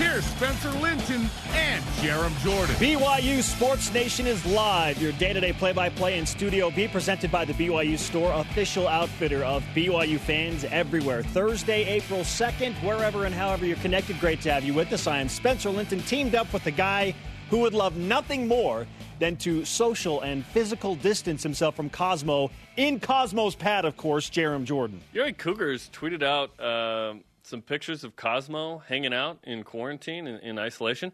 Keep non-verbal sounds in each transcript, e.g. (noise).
here's Spencer Linton and Jarom Jordan. BYU Sports Nation is live. Your day to day play by play in Studio B, presented by the BYU Store, official outfitter of BYU fans everywhere. Thursday, April 2nd, wherever and however you're connected, great to have you with us. I am Spencer Linton, teamed up with the guy who would love nothing more than to social and physical distance himself from Cosmo, in Cosmo's pad, of course, Jarom Jordan. Your Cougars tweeted out uh, some pictures of Cosmo hanging out in quarantine in, in isolation.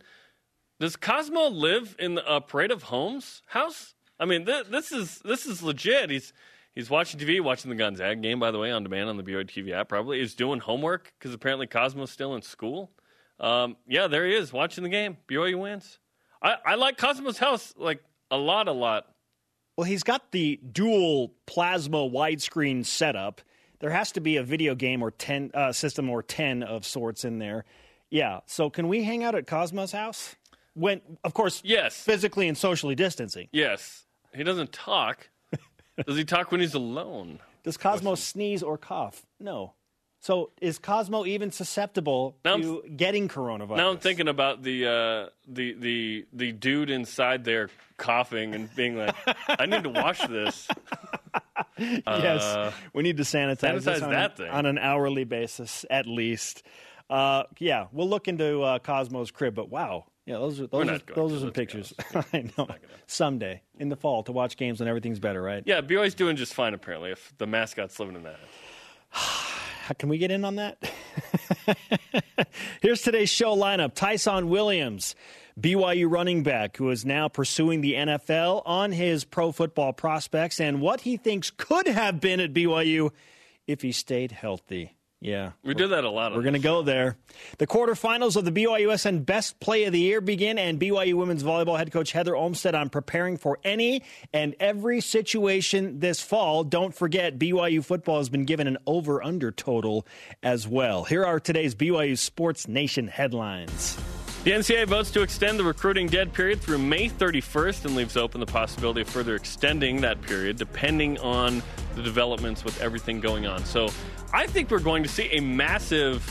Does Cosmo live in a Parade of Homes house? I mean, th- this is this is legit. He's he's watching TV, watching the Gonzaga game, by the way, on demand on the BYU TV app. Probably he's doing homework because apparently Cosmo's still in school. Um, yeah, there he is watching the game. BYU wins. I, I like Cosmo's house like a lot, a lot. Well, he's got the dual plasma widescreen setup. There has to be a video game or ten uh, system or ten of sorts in there. Yeah. So can we hang out at Cosmo's house? When, of course, yes, physically and socially distancing. Yes. He doesn't talk. (laughs) Does he talk when he's alone? Does Cosmo sneeze or cough? No. So is Cosmo even susceptible Now I'm- to getting coronavirus? Now I'm thinking about the uh, the the the dude inside there coughing and being like, "I need to wash this." (laughs) (laughs) yes, Uh, we need to sanitize, sanitize on, that thing. on an hourly basis at least. Uh, yeah, we'll look into uh, Cosmo's crib, but wow, yeah, those are those are, those are some pictures. (laughs) I know. Someday in the fall to watch games when everything's better, right? Yeah, BYU's doing just fine apparently. If the mascot's living in that. How- (sighs) Can we get in on that? (laughs) Here's today's show lineup Ty'son Williams, BYU running back, who is now pursuing the NFL on his pro football prospects and what he thinks could have been at BYU if he stayed healthy. Yeah. We do that a lot. We're going to go there. The quarterfinals of the BYUSN Best Play of the Year begin, and BYU women's volleyball head coach Heather Olmstead on preparing for any and every situation this fall. Don't forget, BYU football has been given an over under total as well. Here are today's BYU Sports Nation headlines. The NCAA votes to extend the recruiting dead period through May 31st and leaves open the possibility of further extending that period depending on the developments with everything going on. So I think we're going to see a massive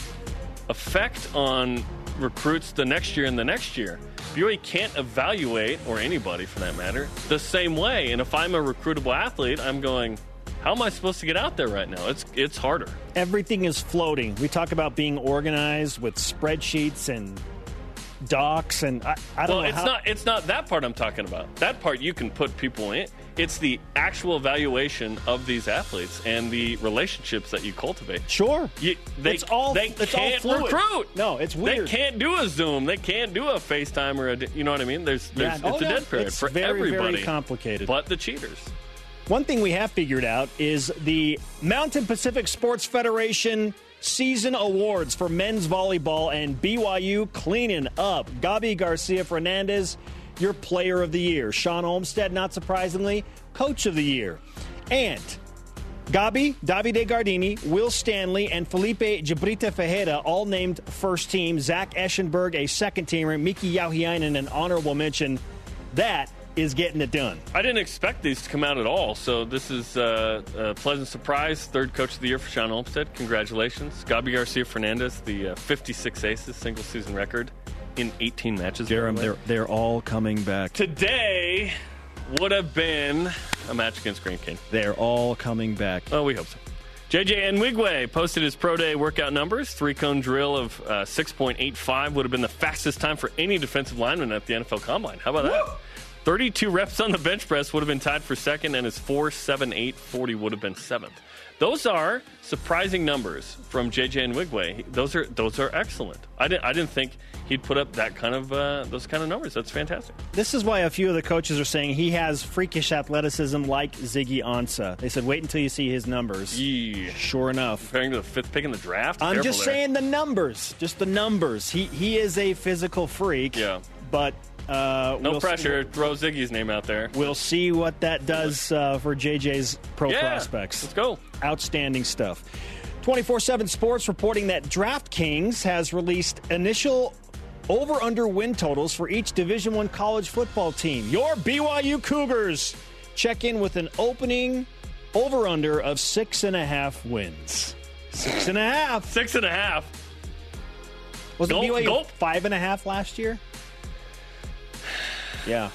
effect on recruits the next year and the next year. BYU can't evaluate, or anybody for that matter, the same way. And if I'm a recruitable athlete, I'm going, how am I supposed to get out there right now? It's it's harder. Everything is floating. We talk about being organized with spreadsheets and docs, and I, I don't well, know it's how. not. It's not that part I'm talking about. That part you can put people in. It's the actual evaluation of these athletes and the relationships that you cultivate. Sure, You, they, It's all- they it's all can't fluid. recruit. No, it's weird. They can't do a Zoom. They can't do a FaceTime or a. You know what I mean? There's, there's Yeah. it's Oh, a no, dead period for very, very complicated. But the cheaters. One thing we have figured out is the Mountain Pacific Sports Federation season awards for men's volleyball and BYU cleaning up. Gabi Garcia Fernandez, your player of the year. Shawn Olmstead, not surprisingly, coach of the year. And Gabi, Davide Gardini, Will Stanley, and Felipe Jabrita Fejeda all named first team. Zach Eschenburg, a second teamer. Miki Jauhiainen, an honorable mention. That is getting it done. I didn't expect these to come out at all, so this is uh, a pleasant surprise. Third coach of the year for Shawn Olmstead. Congratulations. Gabi Garcia Fernandez, the uh, 56 aces, single season record in 18 matches. by the Jarom, they're, they're all coming back. Today would have been a match against Green King. They're all coming back. Oh, we hope so. JJ Nwigwe posted his pro day workout numbers. Three cone drill of uh, 6.85 would have been the fastest time for any defensive lineman at the NFL Combine. How about that? 32 reps on the bench press would have been tied for second, and his 4.78 40 would have been seventh. Those are surprising numbers from JJ Nwigwe. Those are those are excellent. I didn't I didn't think he'd put up that kind of uh, those kind of numbers. That's fantastic. This is why a few of the coaches are saying he has freakish athleticism like Ziggy Ansah. They said, wait until you see his numbers. Yee. Sure enough. Comparing to the fifth pick in the draft. I'm just there. saying the numbers. Just the numbers. He he is a physical freak. Yeah. But uh, No we'll pressure. Throw Ziggy's name out there. we'll see what that does uh, for JJ's pro Yeah, prospects. Let's go. Outstanding stuff. 24 7 Sports reporting that DraftKings has released initial over under win totals for each Division One college football team. Your BYU Cougars check in with an opening over under of six and a half wins. Six and a half. Six and a half. Was Gulp, it BYU gulp. five and a half last year? Yeah.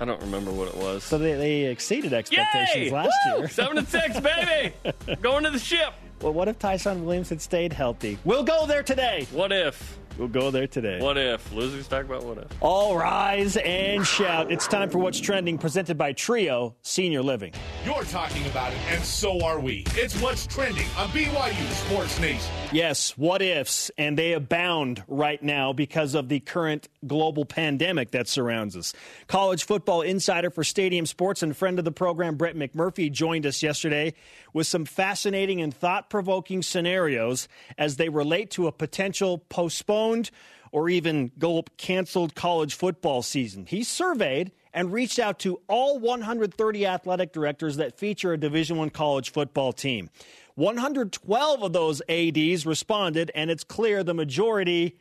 I don't remember what it was. So they, they exceeded expectations Yay! last Woo! year. (laughs) Seven and six, baby. (laughs) Going to the ship. Well, what if Ty'son Williams had stayed healthy? We'll go there today. What if? We'll go there today. What if? Losers talk about what if. All rise and shout. It's time for What's Trending, presented by Trio Senior Living. You're talking about it, and so are we. It's what's trending on BYU Sports Nation. Yes, what ifs, and they abound right now because of the current global pandemic that surrounds us. College football insider for Stadium Sports and friend of the program, Brett McMurphy, joined us yesterday with some fascinating and thought provoking scenarios as they relate to a potential postponed or even gulp canceled college football season. He surveyed and reached out to all 130 athletic directors that feature a Division 1 college football team. 112 of those ADs responded and it's clear the majority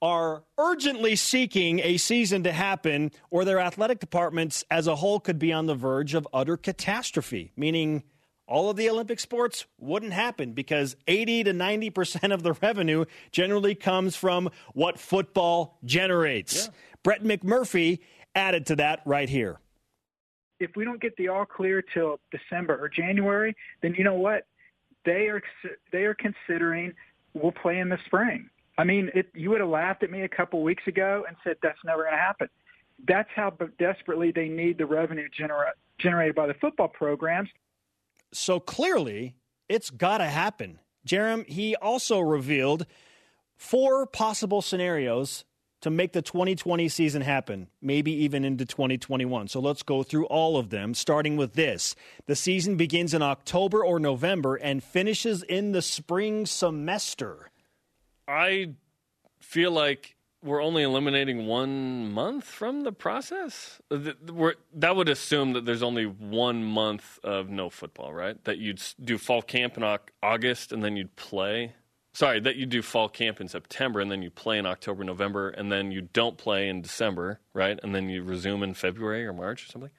are urgently seeking a season to happen or their athletic departments as a whole could be on the verge of utter catastrophe, meaning all of the Olympic sports wouldn't happen because 80 to 90% of the revenue generally comes from what football generates. Yeah. Brett McMurphy added to that right here. If we don't get the all clear till December or January, then you know what? They are they are considering we'll play in the spring. I mean, it, you would have laughed at me a couple weeks ago and said that's never going to happen. That's how desperately they need the revenue genera- generated by the football programs. So clearly, it's got to happen. Jarom, he also revealed four possible scenarios to make the 2020 season happen, maybe even into 2021. So let's go through all of them, starting with this. The season begins in October or November and finishes in the spring semester. I feel like we're only eliminating one month from the process. We're- that would assume that there's only one month of no football, right? That you'd do fall camp in August and then you'd play. Sorry, that you do fall camp in September and then you play in October, November, and then you don't play in December, right? And then you resume in February or March or something.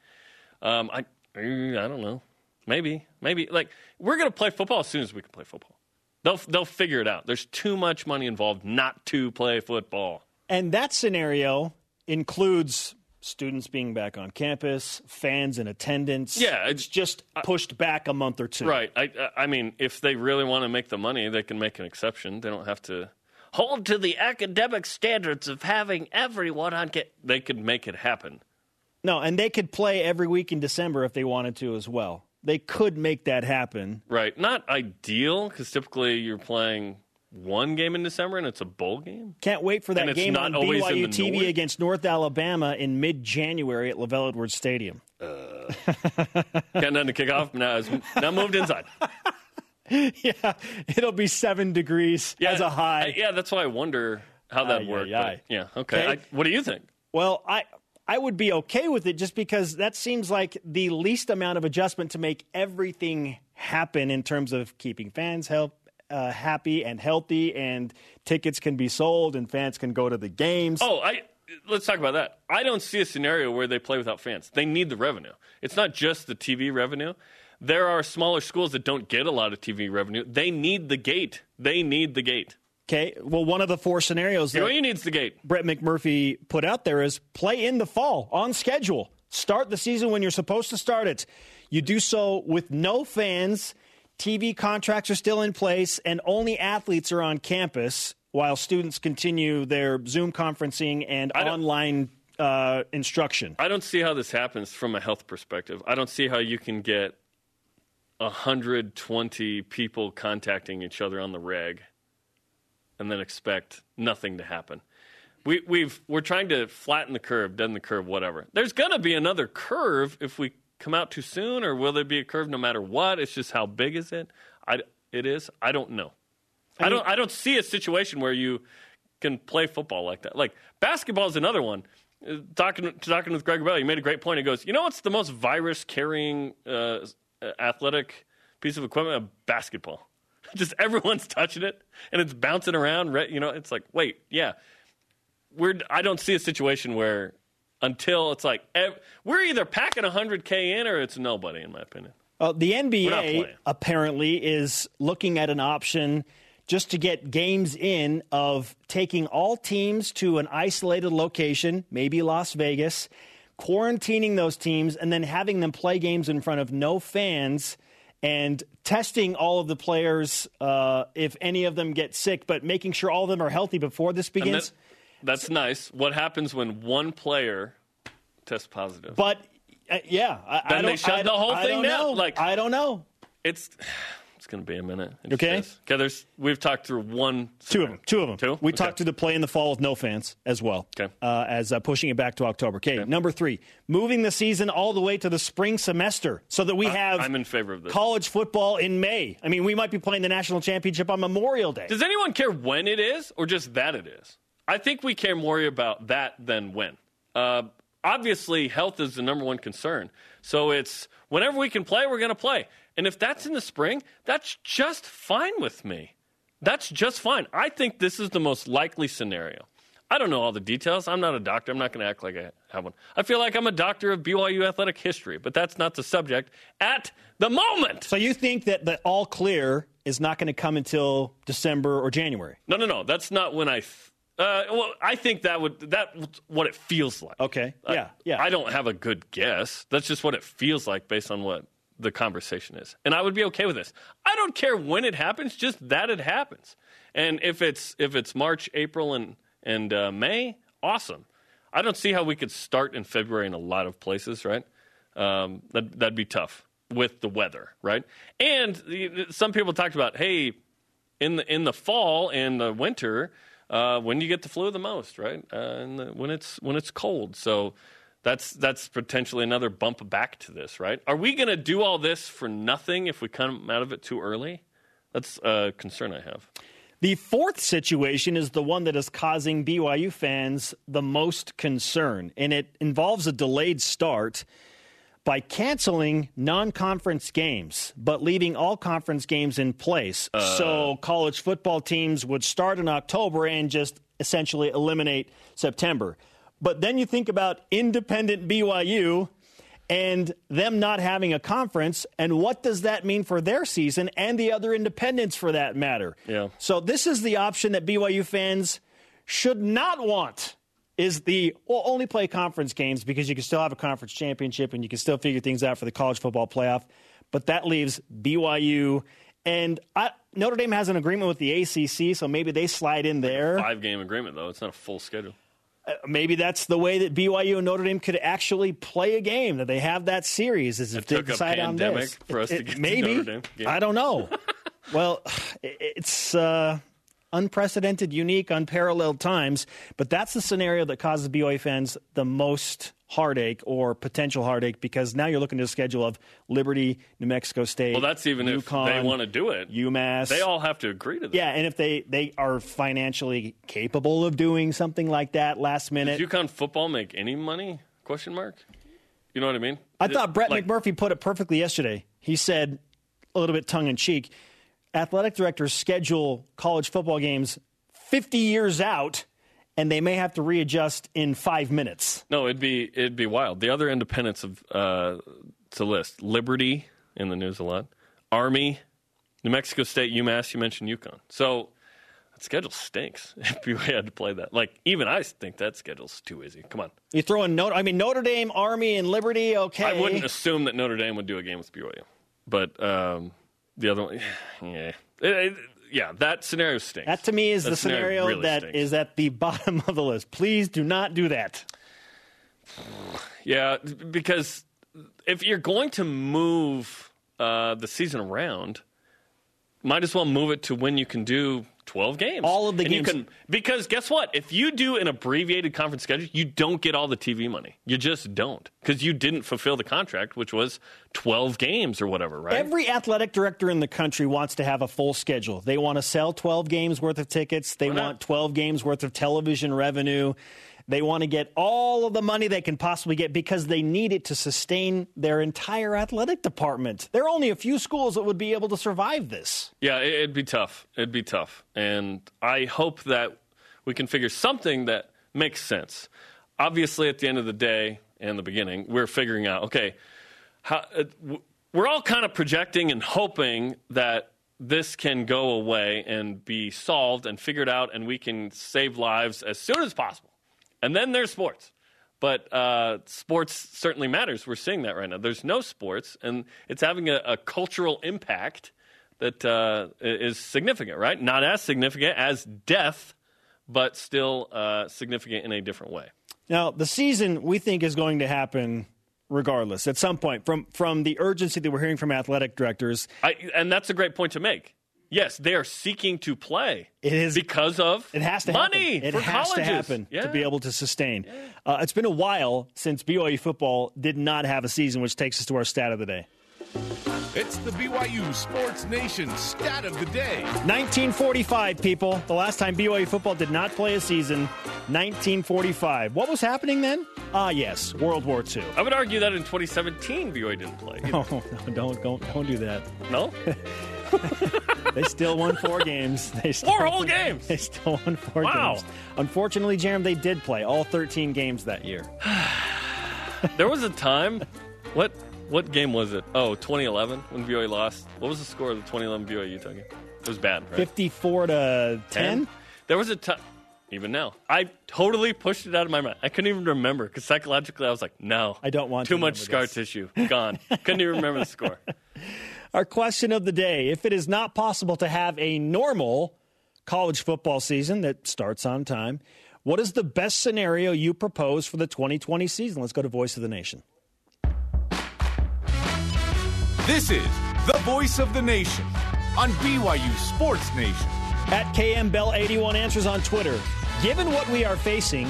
Um, I, I don't know. Maybe, maybe. Like we're gonna play football as soon as we can play football. They'll they'll figure it out. There's too much money involved not to play football. And that scenario includes students being back on campus, fans in attendance. Yeah, it's just pushed back a month or two. Right. I I mean, if they really want to make the money, they can make an exception. They don't have to hold to the academic standards of having everyone on. Ca- they could make it happen. No, and they could play every week in December if they wanted to as well. They could make that happen. Right. Not ideal because typically you're playing one game in December and it's a bowl game. Can't wait for that game on BYU TV north. against North Alabama in mid-January at LaVell Edwards Stadium. Uh, (laughs) got nothing to kick off. Now, now moved inside. (laughs) yeah, it'll be seven degrees yeah, as a high. I- yeah, that's why I wonder how that Aye, worked. but yeah. Okay. Okay. I, what do you think? Well, I I would be okay with it just because that seems like the least amount of adjustment to make everything happen in terms of keeping fans help. Uh, happy and healthy, and tickets can be sold, and fans can go to the games. Oh, I let's talk about that. I don't see a scenario where they play without fans. They need the revenue. It's not just the TV revenue. There are smaller schools that don't get a lot of TV revenue. They need the gate. They need the gate. Okay, well, one of the four scenarios that BYU needs the gate. Brett McMurphy put out there is play in the fall on schedule. Start the season when you're supposed to start it. You do so with no fans. TV contracts are still in place, and only athletes are on campus while students continue their Zoom conferencing and online uh, instruction. I don't see how this happens from a health perspective. I don't see how you can get 120 people contacting each other on the reg and then expect nothing to happen. We, we've, we're trying to flatten the curve, deaden the curve, whatever. There's going to be another curve if we come out too soon, or will there be a curve no matter what? It's just how big is it? I, it is. I don't know. I, don't. I don't see a situation where you can play football like that. Like basketball is another one. Uh, Talking talking with Greg Bell, he made a great point. He goes, "You know what's the most virus carrying uh, athletic piece of equipment? A basketball. (laughs) Just everyone's touching it and it's bouncing around. You know, it's like, wait, yeah, we're I don't see a situation where until it's like ev- we're either packing 100k in or it's nobody in my opinion. Uh, the NBA apparently is looking at an option just to get games in of taking all teams to an isolated location, maybe Las Vegas, quarantining those teams, and then having them play games in front of no fans and testing all of the players uh, if any of them get sick, but making sure all of them are healthy before this begins. That- that's nice. What happens when one player tests positive? but uh, yeah, I, I Then they don't, shut I, the whole I thing don't down. Know. Like- I don't know. it's (sighs) it's going to be a minute. It Okay. Okay. There's we've talked through one. Two of them. Two of them. Two? We Okay. talked to the play in the fall with no fans as well. Okay. Uh, as uh, pushing it back to October. Okay. Number three, moving the season all the way to the spring semester so that we have I'm in favor of this. college football in May. I mean, we might be playing the national championship on Memorial Day. Does anyone care when it is or just that it is? I think we care more about that than when. Uh, obviously, health is the number one concern. So it's whenever we can play, we're going to play. And if that's in the spring, that's just fine with me. That's just fine. I think this is the most likely scenario. I don't know all the details. I'm not a doctor. I'm not going to act like I have one. I feel like I'm a doctor of BYU athletic history, but that's not the subject at the moment. so you think that the all clear is not going to come until December or January? No, no, no. That's not when I. Th- uh, well, I think that would that's what it feels like. Okay. I- Yeah. Yeah. I don't have a good guess. That's just what it feels like based on what the conversation is, and I would be okay with this. I don't care when it happens, just that it happens. And if it's if it's March, April, and and uh, May, awesome. I don't see how we could start in February in a lot of places, right? Um, that that'd be tough with the weather, right? And the- some people talked about, hey, in the in the fall and the winter, uh, when you get the flu the most, right? Uh, and the, when it's when it's cold, so that's that's potentially another bump back to this, right? Are we going to do all this for nothing if we come out of it too early? That's a concern I have. The fourth situation is the one that is causing BYU fans the most concern, and it involves a delayed start by canceling non conference games, but leaving all conference games in place. Uh. so college football teams would start in October and just essentially eliminate September. But then you think about independent BYU and them not having a conference, and what does that mean for their season and the other independents for that matter? Yeah. So this is the option that BYU fans should not want. Is the well only play conference games because you can still have a conference championship and you can still figure things out for the college football playoff, but that leaves BYU and I, Notre Dame has an agreement with the ACC, so maybe they slide in there. Five game agreement though; it's not a full schedule. Maybe that's the way that BYU and Notre Dame could actually play a game. That they have that series is if they took a decide on pandemic this. for us to get to maybe Notre Dame game. I don't know. (laughs) well, (sighs) it- it's uh, unprecedented, unique, unparalleled times. But that's the scenario that causes BYU fans the most heartache or potential heartache because now you're looking at a schedule of Liberty, New Mexico State. Well, that's even if UConn, they want to do it. UMass. They all have to agree to that. yeah, and if they, they are financially capable of doing something like that last minute, Does UConn football make any money? Question mark. You know what I mean? I thought Brett Like, McMurphy put it perfectly yesterday. He said, a little bit tongue in cheek, athletic directors schedule college football games 50 years out, and they may have to readjust in five minutes. No, it'd be it'd be wild. The other independents of uh, to list: Liberty in the news a lot, Army, New Mexico State, UMass. You mentioned UConn. So that schedule stinks. (laughs) If you had to play that, like even I think that schedule's too easy. Come on, You throw in Notre, I mean Notre Dame, Army, and Liberty. Okay, I wouldn't assume that Notre Dame would do a game with BYU, but um, the other one, (sighs) yeah, It- it- yeah, that scenario stinks. That to me is That the scenario really that stinks. is at the (laughs) bottom of the list. Please do not do that. Yeah, because if you're going to move uh, the season around, might as well move it to when you can do 12 games. All of the and you games- can because guess what? If you do an abbreviated conference schedule, you don't get all the TV money. You just don't because you didn't fulfill the contract, which was 12 games or whatever, right? Every athletic director in the country wants to have a full schedule. They want to sell 12 games worth of tickets. They Why not? want 12 games worth of television revenue. They want to get all of the money they can possibly get because they need it to sustain their entire athletic department. There are only a few schools that would be able to survive this. Yeah, it- it'd be tough. It'd be tough. And I hope that we can figure something that makes sense. Obviously, at the end of the day and the beginning, we're figuring out okay, how, uh, we're all kind of projecting and hoping that this can go away and be solved and figured out, and we can save lives as soon as possible. And then there's sports. But uh, sports certainly matters. We're seeing that right now. There's no sports, and it's having a, a cultural impact that uh, is significant, right? Not as significant as death, but still uh, significant in a different way. Now, the season we think is going to happen regardless at some point from from the urgency that we're hearing from athletic directors. I, and that's a great point to make. Yes, they are seeking to play. It is because of it has to money. Happen. It for has colleges. to happen yeah. to be able to sustain. Yeah. Uh, it's been a while since BYU football did not have a season, which takes us to our stat of the day. It's the BYU Sports Nation stat of the day. 1945, people. The last time BYU football did not play a season, 1945. What was happening then? Ah, yes, World War II. I would argue that in 2017, BYU didn't play. No, (laughs) no, don't, don't, don't do that. No? (laughs) (laughs) they still won four games. They still four whole won, games. They still won four wow. games. Unfortunately, Jarom, they did play all 13 games that year. (sighs) there was a time. What what game was it? Oh, 2011 when BYU lost. What was the score of the 2011 BYU Utah game? It was bad, right? 54 to 10. There was a time. Even now, I totally pushed it out of my mind. I couldn't even remember because psychologically, I was like, "No, I don't want too to much scar this. tissue gone." couldn't even remember the score. (laughs) Our question of the day: If it is not possible to have a normal college football season that starts on time, what is the best scenario you propose for the 2020 season? Let's go to Voice of the Nation. This is the Voice of the Nation on BYU Sports Nation. At KM Bell 81 answers on Twitter. Given what we are facing,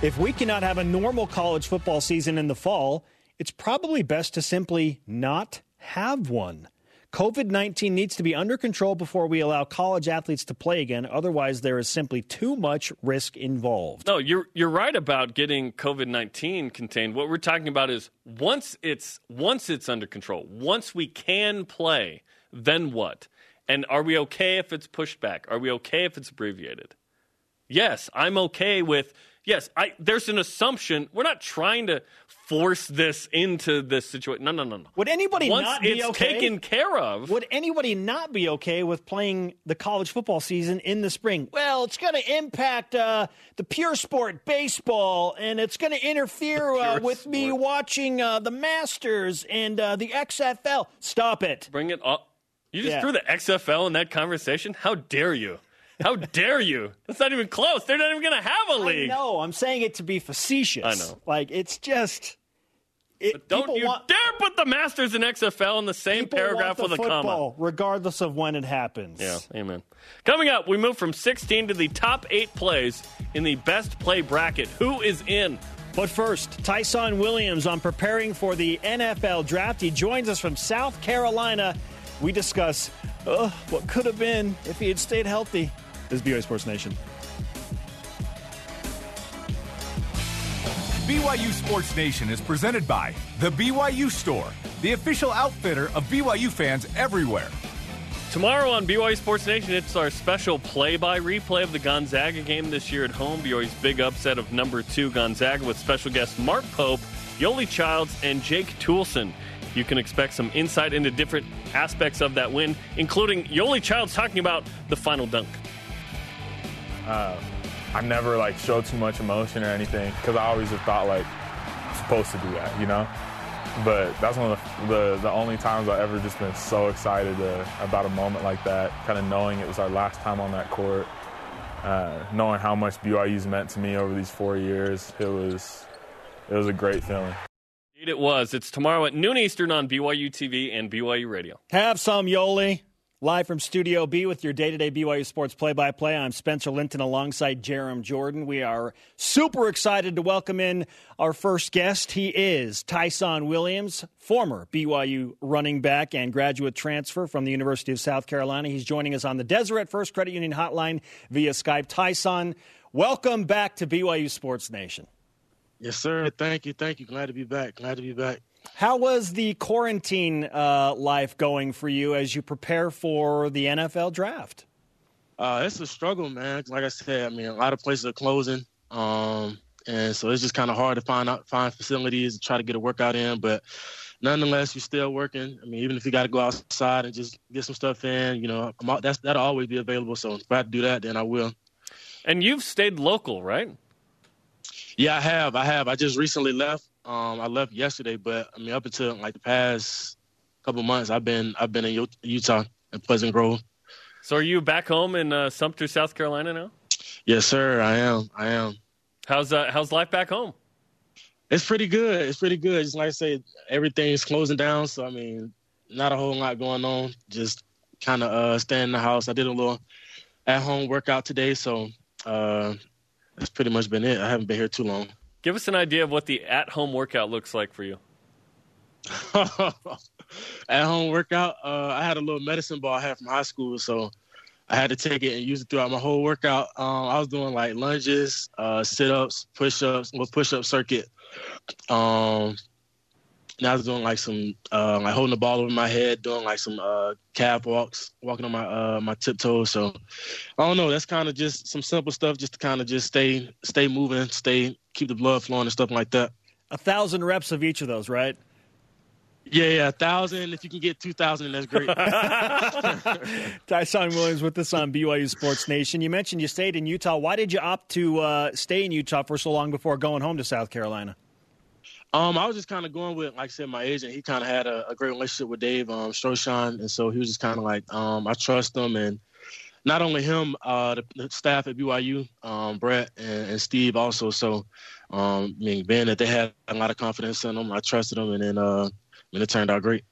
if we cannot have a normal college football season in the fall, it's probably best to simply not have one. COVID 19 needs to be under control before we allow college athletes to play again. Otherwise, there is simply too much risk involved. No, you're you're right about getting COVID nineteen contained. What we're talking about is once it's once it's under control, once we can play, then what? And are we okay if it's pushed back? Are we okay if it's abbreviated? Yes, I'm okay with yes, I there's an assumption. We're not trying to force this into this situation. No, no, no, no. Would anybody Once not be it's okay? taken care of. Would anybody not be okay with playing the college football season in the spring? Well, it's going to impact uh, the pure sport baseball, and it's going to interfere uh, with sport. me watching uh, the Masters and uh, the XFL. Stop it. Bring it up. You just Yeah. threw the XFL in that conversation? How dare you? How dare you? That's not even close. They're not even going to have a league. know. I'm saying it to be facetious. I know. Like it's just. It, Don't you want, dare put the Masters and XFL in the same paragraph want with the a comma. regardless of when it happens. Yeah, amen. Coming up, we move from 16 to the top eight plays in the best play bracket. Who is in? But first, Ty'son Williams on preparing for the NFL draft. He joins us from South Carolina. We discuss uh, what could have been if he had stayed healthy. This is BYU Sports Nation. BYU Sports Nation is presented by The BYU Store, the official outfitter of BYU fans everywhere. Tomorrow on BYU Sports Nation, it's our special play-by replay of the Gonzaga game this year at home. BYU's big upset of number two Gonzaga with special guests Mark Pope, Yoeli Childs, and Jake Toolson. You can expect some insight into different aspects of that win, including Yoeli Childs talking about the final dunk. I've never like showed too much emotion or anything because I always have thought like I'm supposed to do that, you know. But that's one of the, the, the only times I've ever just been so excited uh, about a moment like that. Kind of knowing it was our last time on that court, uh, knowing how much BYU's meant to me over these four years. It was it was a great feeling. Indeed, it was. It's tomorrow at noon Eastern on BYU TV and BYU Radio. Have some, Yoeli. Live from Studio B with your day to day BYU Sports play by play. I'm Spencer Linton alongside Jarom Jordan. We are super excited to welcome in our first guest. He is Ty'son Williams, former BYU running back and graduate transfer from the University of South Carolina. He's joining us on the Deseret First Credit Union hotline via Skype. Ty'son, welcome back to BYU Sports Nation. Yes, sir. Thank you. Thank you. Glad to be back. Glad to be back. How was the quarantine uh, life going for you as you prepare for the NFL draft? Uh, it's a struggle, man. Like I said, I mean, a lot of places are closing. Um, and so it's just kind of hard to find out, find facilities to try to get a workout in. But nonetheless, you're still working. I mean, even if you got to go outside and just get some stuff in, you know, I'm, that's that'll always be available. So if I have to do that, then I will. And you've stayed local, right? Yeah, I have. I have. I just recently left. Um, I left yesterday, but I mean, up until like the past couple months, I've been I've been in Utah in Pleasant Grove. So, are you back home in uh, Sumter, South Carolina now? Yes, sir. I am. I am. How's uh, how's life back home? It's pretty good. It's pretty good. Just like I said, everything's closing down. So I mean, not a whole lot going on. Just kind of uh, staying in the house. I did a little at home workout today, so uh, that's pretty much been it. I haven't been here too long. Give us an idea of what the at home workout looks like for you. (laughs) at home workout, uh, I had a little medicine ball I had from high school, so I had to take it and use it throughout my whole workout. Um, I was doing like lunges, uh, sit ups, push ups, well, push up circuit. Um, I was doing like some uh, like holding the ball over my head, doing like some uh, calf walks, walking on my uh, my tiptoes. So I don't know. That's kind of just some simple stuff, just to kind of just stay stay moving, stay keep the blood flowing and stuff like that. A thousand reps of each of those, right? Yeah, yeah, a thousand. If you can get two thousand, that's great. (laughs) Ty'son Williams with us on BYU Sports Nation. You mentioned you stayed in Utah. Why did you opt to uh, stay in Utah for so long before going home to South Carolina? Um, I was just kind of going with, like I said, my agent. He kind of had a, a, great relationship with Dave um, Stroshan, and so he was just kind of like, um, I trust him, and not only him, uh, the, staff at BYU, um, Brett and, and, Steve also. So, um, I mean, being that they had a lot of confidence in them, I trusted them, and then uh, I mean, it turned out great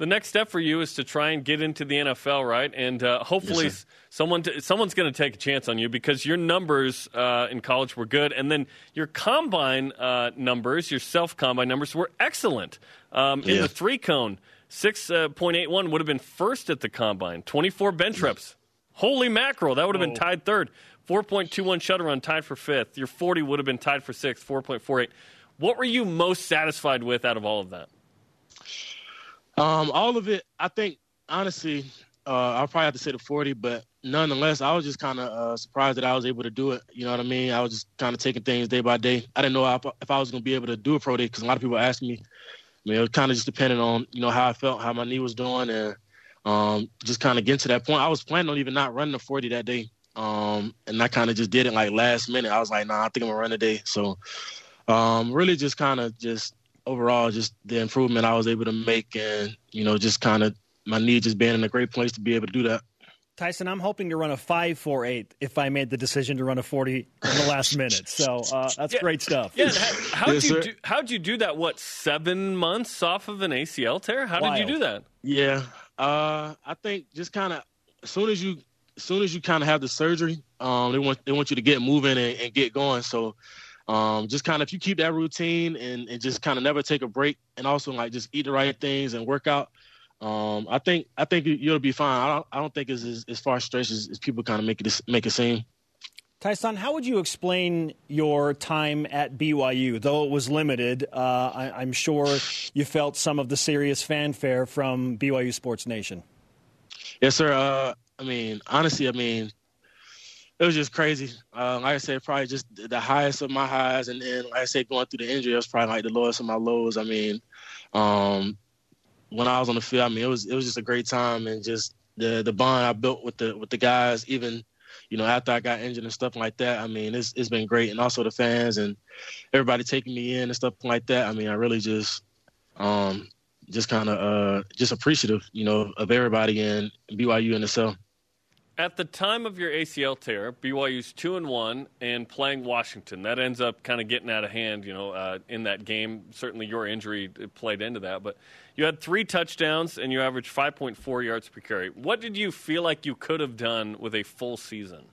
the next step for you is to try and get into the NFL, right? And uh, hopefully, yes, someone t- someone's going to take a chance on you because your numbers uh, in college were good, and then your combine uh, numbers, your self combine numbers, were excellent. Um, in the three cone, six uh, point eight one would have been first at the combine. Twenty four bench reps. Holy mackerel! That would have been tied third. Four point two one shutter run tied for fifth. Your forty would have been tied for sixth. Four point four eight. What were you most satisfied with out of all of that? Um, all of it, I think, honestly, uh, I'll probably have to say the 40, but nonetheless, I was just kind of uh, surprised that I was able to do it. You know what I mean? I was just kind of taking things day by day. I didn't know if I was going to be able to do a pro day because a lot of people asked me. I mean, it was kind of just depending on you know how I felt, how my knee was doing, and um, just kind of getting to that point. I was planning on even not running the 40 that day, um, and I kind of just did it like last minute. I was like, nah, I think I'm gonna run today. So um, really, just kind of just overall, just the improvement I was able to make, and you know, just kind of my knee just being in a great place to be able to do that. Ty'son, I'm hoping to run a five four eight if I made the decision to run a forty in the last minute. So uh, that's yeah, great stuff. Yeah, how, would yes, you do, how'd you do that? What seven months off of an ACL tear? How Wild. did you do that? Yeah, uh, I think just kind of as soon as you as soon as you kind of have the surgery, um, they want they want you to get moving and, and get going. So um, just kind of if you keep that routine and, and just kind of never take a break and also like just eat the right things and work out um, I think I think you'll be fine. I don't I don't think it's as, as far stretched as, as people kind of make it make it seem. Ty'son, how would you explain your time at BYU? Though it was limited, uh, I, am sure you felt some of the serious fanfare from BYU Sports Nation. Yes, sir. Uh, I mean, honestly, I mean, it was just crazy. Uh, like I said, probably just the highest of my highs, and then like I said, going through the injury, it was probably like the lowest of my lows. I mean, um, when I was on the field, I mean, it was it was just a great time, and just the the bond I built with the with the guys, even you know after I got injured and stuff like that. I mean, it's it's been great, and also the fans and everybody taking me in and stuff like that. I mean, I really just um, just kind of uh, just appreciative, you know, of everybody in BYU in itself. At the time of your ACL tear, BYU's two and one and playing Washington. That ends up kind of getting out of hand, you know, uh, in that game. Certainly, your injury played into that, but you had three touchdowns and you averaged 5.4 yards per carry. What did you feel like you could have done with a full season?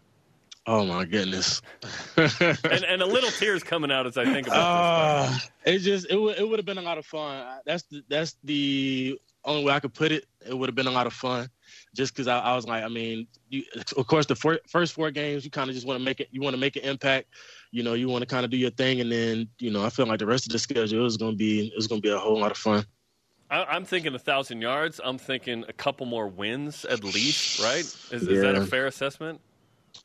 Oh my goodness! (laughs) and, and a little tears coming out as I think about uh, this. It just it would it would have been a lot of fun. That's the, that's the only way I could put it. It would have been a lot of fun just because I, I, was like, I mean, you, of course, the four, first four games, you kind of just want to make it, you want to make an impact, you know, you want to kind of do your thing, and then, you know, I feel like the rest of the schedule is going to be, it's going to be a whole lot of fun. I, am thinking a thousand yards. I'm thinking a couple more wins at least, right? Is, yeah. is that a fair assessment?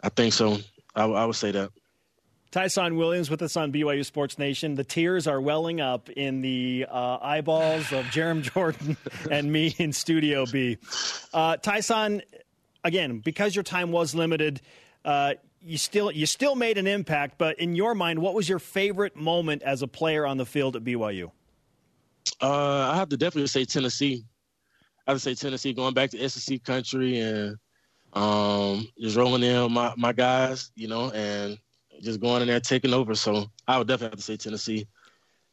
I think so. I, I would say that. Ty'son Williams with us on BYU Sports Nation. The tears are welling up in the uh, eyeballs of Jarom (laughs) Jordan and me in Studio B. Uh, Ty'son, again, because your time was limited, uh, you still you still made an impact. But in your mind, what was your favorite moment as a player on the field at BYU? Uh, I have to definitely say Tennessee. I have to say Tennessee, going back to SEC country and um, just rolling in my, my guys, you know, and just going in there taking over. So I would definitely have to say Tennessee.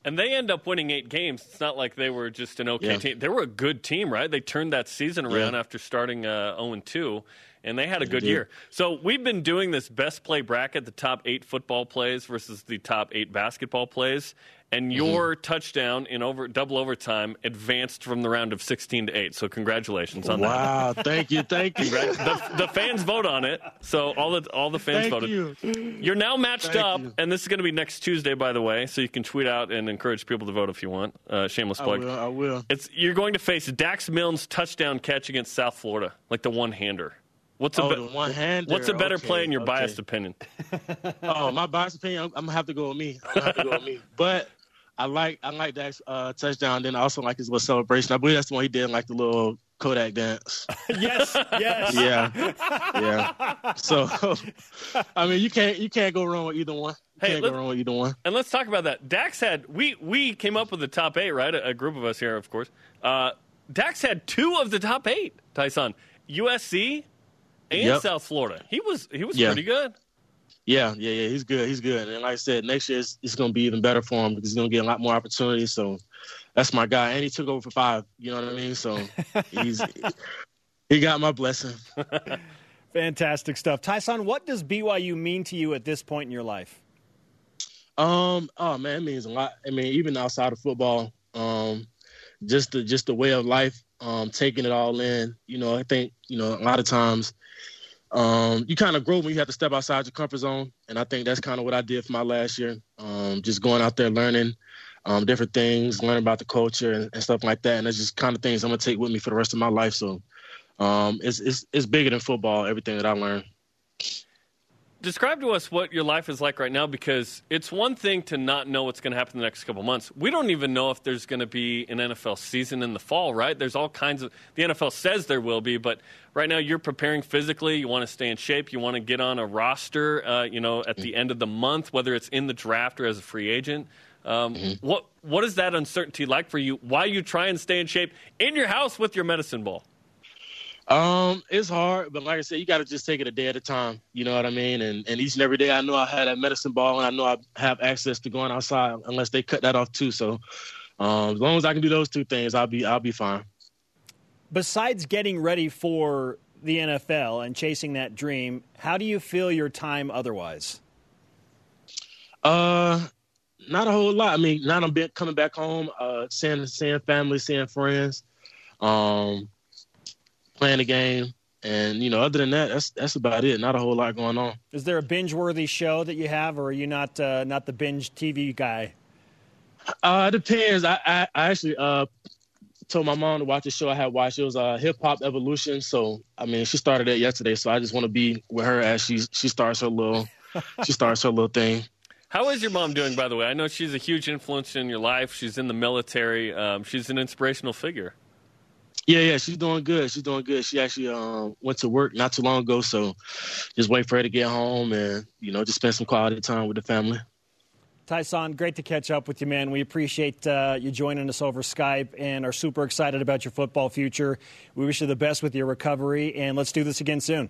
And they end up winning eight games. It's not like they were just an okay Yeah. team. They were a good team, right? They turned that season around Yeah. after starting uh, 0 2, and they had a good did. year. So we've been doing this best play bracket, the top eight football plays versus the top eight basketball plays. And Mm-hmm. your touchdown in over double overtime advanced from the round of 16 to 8. So congratulations on that. Wow, (laughs) thank you, thank you. The, the fans vote on it, so all the all the fans Thank voted. you. You're now matched Thank up, you. and this is going to be next Tuesday, by the way. So you can tweet out and encourage people to vote if you want. Uh, shameless I plug. will. I will. It's you're going to face Dax Milne's touchdown catch against South Florida, like the one hander. What's a Oh, be- one-hander. What's a better Okay, play in your okay. biased opinion? (laughs) Oh, my biased opinion, I'm, I'm gonna have to go with me. I'm gonna have to go with me. (laughs) But I like I like that uh, touchdown. Then I also like his little celebration. I believe that's the one he did, like the little Kodak dance. (laughs) yes, yes. Yeah, yeah. (laughs) So, (laughs) I mean, you can't you can't go wrong with either one. You Hey, can't let- go wrong with either one. And let's talk about that. Dax had we we came up with the top eight, right? A, a group of us here, of course. Uh, Dax had two of the top eight. Ty'son, USC and Yep. South Florida. He was he was Yeah. pretty good. Yeah, yeah, yeah. He's good. He's good. And like I said, next year it's, it's going to be even better for him because he's going to get a lot more opportunities. So that's my guy. And he took over for five. You know what I mean? So he's he got my blessing. (laughs) Fantastic stuff. Ty'son, what does BYU mean to you at this point in your life? Um, oh man, it means a lot. I mean, even outside of football, um, just the just the way of life, um, taking it all in. You know, I think you know a lot of times, um, you kind of grow when you have to step outside your comfort zone, and I think that's kind of what I did for my last year. Um, just going out there learning, um, different things, learning about the culture and, and stuff like that, and that's just kind of things I'm gonna take with me for the rest of my life. So, um, it's it's it's bigger than football. Everything that I learned. Describe to us what your life is like right now because it's one thing to not know what's going to happen in the next couple months. We don't even know if there's going to be an NFL season in the fall, right? There's all kinds of the NFL says there will be, but right now you're preparing physically. You want to stay in shape. You want to get on a roster, uh, you know, at the end of the month, whether it's in the draft or as a free agent. Um, What what is that uncertainty like for you? Why you try and stay in shape in your house with your medicine ball? Um, it's hard, but like I said, you got to just take it a day at a time. You know what I mean? And and each and every day, I know I had that medicine ball, and I know I have access to going outside unless they cut that off too. So, um, as long as I can do those two things, I'll be I'll be fine. Besides getting ready for the NFL and chasing that dream, how do you feel your time otherwise? Uh, not a whole lot. I mean, not I'm been coming back home, uh, seeing seeing family, seeing friends, um, playing the game, and you know, other than that, that's that's about it. Not a whole lot going on. Is there a binge-worthy show that you have, or are you not uh, not the binge TV guy? Uh, it depends. I, I, I actually uh told my mom to watch the show I had watched. It was uh, Hip Hop Evolution. So I mean, she started it yesterday. So I just want to be with her as she she starts her little (laughs) she starts her little thing. How is your mom doing, by the way? I know she's a huge influence in your life. She's in the military. Um, she's an inspirational figure. Yeah, yeah, she's doing good. She's doing good. She actually um went to work not too long ago. So just wait for her to get home and you know just spend some quality time with the family. Ty'son, great to catch up with you, man. We appreciate uh, you joining us over Skype and are super excited about your football future. We wish you the best with your recovery, and let's do this again soon.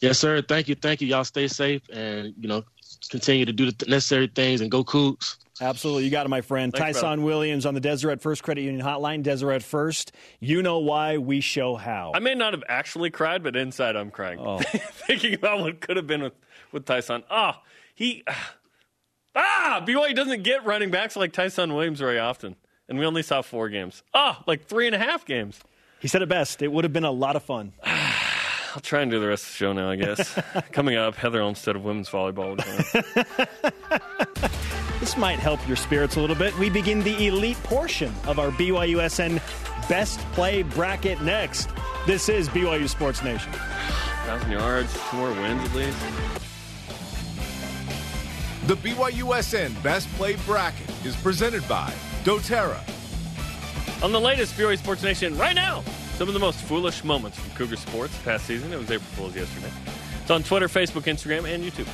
Yes, sir. Thank you. Thank you. Y'all stay safe and you know continue to do the necessary things and go Cougs. Absolutely. You got it, my friend. Thanks, Ty'son brother. Williams on the Deseret First Credit Union Hotline. Deseret First. You know why, we show how. I may not have actually cried, but inside I'm crying. Oh. (laughs) Thinking about what could have been with, with Ty'son. Ah, he. (sighs) Ah, BYU doesn't get running backs like Ty'son Williams very often. And we only saw four games. Ah, like three and a half games. he said it best. It would have been a lot of fun. (sighs) (sighs) I'll try and do the rest of the show now, I guess. (laughs) Coming up, Heather Olmstead of women's volleyball. (laughs) This might help your spirits a little bit. We begin the elite portion of our BYUSN Best Play Bracket next. This is BYU Sports Nation. Thousand yards, two more wins at least. The BYUSN Best Play Bracket is presented by doTERRA. On the latest BYU Sports Nation right now, some of the most foolish moments from Cougar sports past season. It was April Fool's yesterday. It's on Twitter, Facebook, Instagram, and YouTube.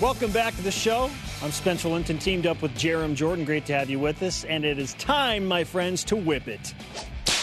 Welcome back to the show. I'm Spencer Linton, teamed up with Jarom Jordan. Great to have you with us. And it is time, my friends, to whip it.